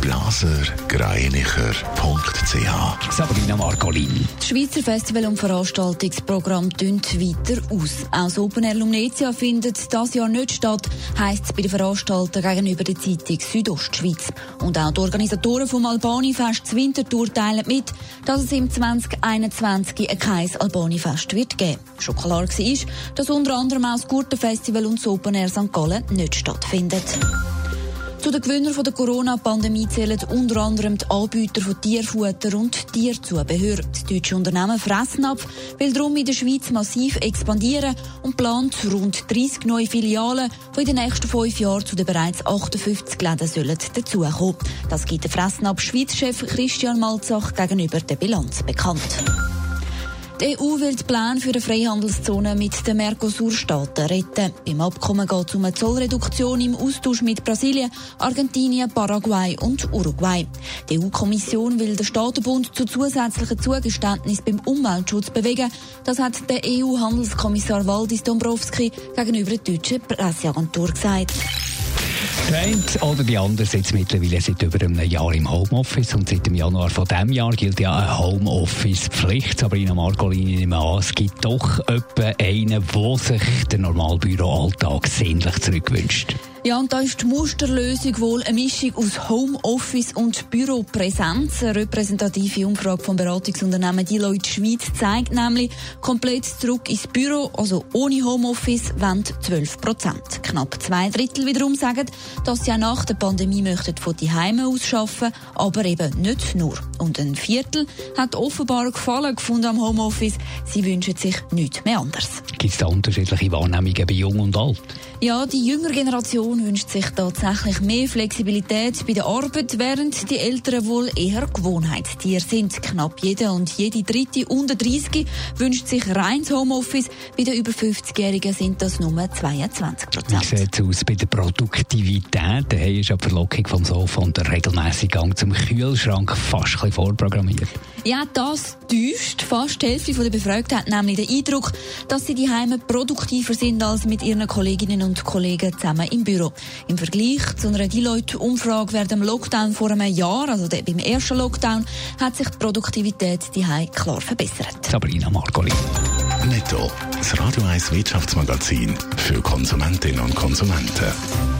blasergreinicher.ch Sabrina Margolin. Das Schweizer Festival- und Veranstaltungsprogramm dünnt weiter aus. Auch das Open Air Lumnezia findet das Jahr nicht statt, heisst es bei den Veranstaltern gegenüber der Zeitung Südostschweiz. Und auch die Organisatoren vom Albani-Fest Winterthur teilen mit, dass es im 2021 kein Albani-Fest wird geben. Schon klar war, dass unter anderem auch das Gurtenfestival und das Open Air St. Gallen nicht stattfindet. Zu den Gewinnern der Corona-Pandemie zählen unter anderem die Anbieter von Tierfutter und Tierzubehör. Das deutsche Unternehmen Fressnapf will darum in der Schweiz massiv expandieren und plant rund 30 neue Filialen, die in den nächsten fünf Jahren zu den bereits 58 Läden sollen dazukommen. Das gibt der Fressnapf-Schweiz-Chef Christian Malzach gegenüber der Bilanz bekannt. Die EU will die Pläne für eine Freihandelszone mit den Mercosur-Staaten retten. Beim Abkommen geht es um eine Zollreduktion im Austausch mit Brasilien, Argentinien, Paraguay und Uruguay. Die EU-Kommission will den Staatenbund zu zusätzlichen Zugeständnissen beim Umweltschutz bewegen. Das hat der EU-Handelskommissar Waldis Dombrovski gegenüber der deutschen Presseagentur gesagt. Der eine oder die andere sitzt mittlerweile seit über einem Jahr im Homeoffice und seit dem Januar von diesem Jahr gilt ja eine Homeoffice-Pflicht. Sabrina Margolini nimmt an, es gibt doch einen, der sich den Normalbüroalltag sehnlich zurückwünscht. Ja, und da ist die Musterlösung wohl eine Mischung aus Homeoffice und Büropräsenz. Eine repräsentative Umfrage vom Beratungsunternehmen Deloitte Schweiz zeigt nämlich, komplett zurück ins Büro, also ohne Homeoffice, wollen 12 Prozent. Knapp zwei Drittel wiederum sagen, dass sie auch nach der Pandemie möchten von die Heime aus schaffen, aber eben nicht nur. Und ein Viertel hat offenbar Gefallen gefunden am Homeoffice. Sie wünschen sich nichts mehr anders. Gibt es da unterschiedliche Wahrnehmungen bei Jung und Alt? Ja, die jüngere Generation wünscht sich tatsächlich mehr Flexibilität bei der Arbeit, während die Älteren wohl eher Gewohnheitstiere sind. Knapp jeder und jede dritte unter 30 wünscht sich reines Homeoffice. Bei den über 50-Jährigen sind das nur 22 Prozent. Wie sieht es aus bei der Produktivität? Da ist ja die Verlockung vom Sofa und der regelmäßige Gang zum Kühlschrank fast ein vorprogrammiert. Ja, das täuscht. Fast die Hälfte der Befragten hat nämlich den Eindruck, dass sie die Heime produktiver sind als mit ihren Kolleginnen und Kollegen zusammen im Büro. Im Vergleich zu einer Deloitte-Umfrage während dem Lockdown vor einem Jahr, also beim ersten Lockdown, hat sich die Produktivität die klar verbessert. Sabrina Margoli. Netto, das Radio 1 Wirtschaftsmagazin für Konsumentinnen und Konsumenten.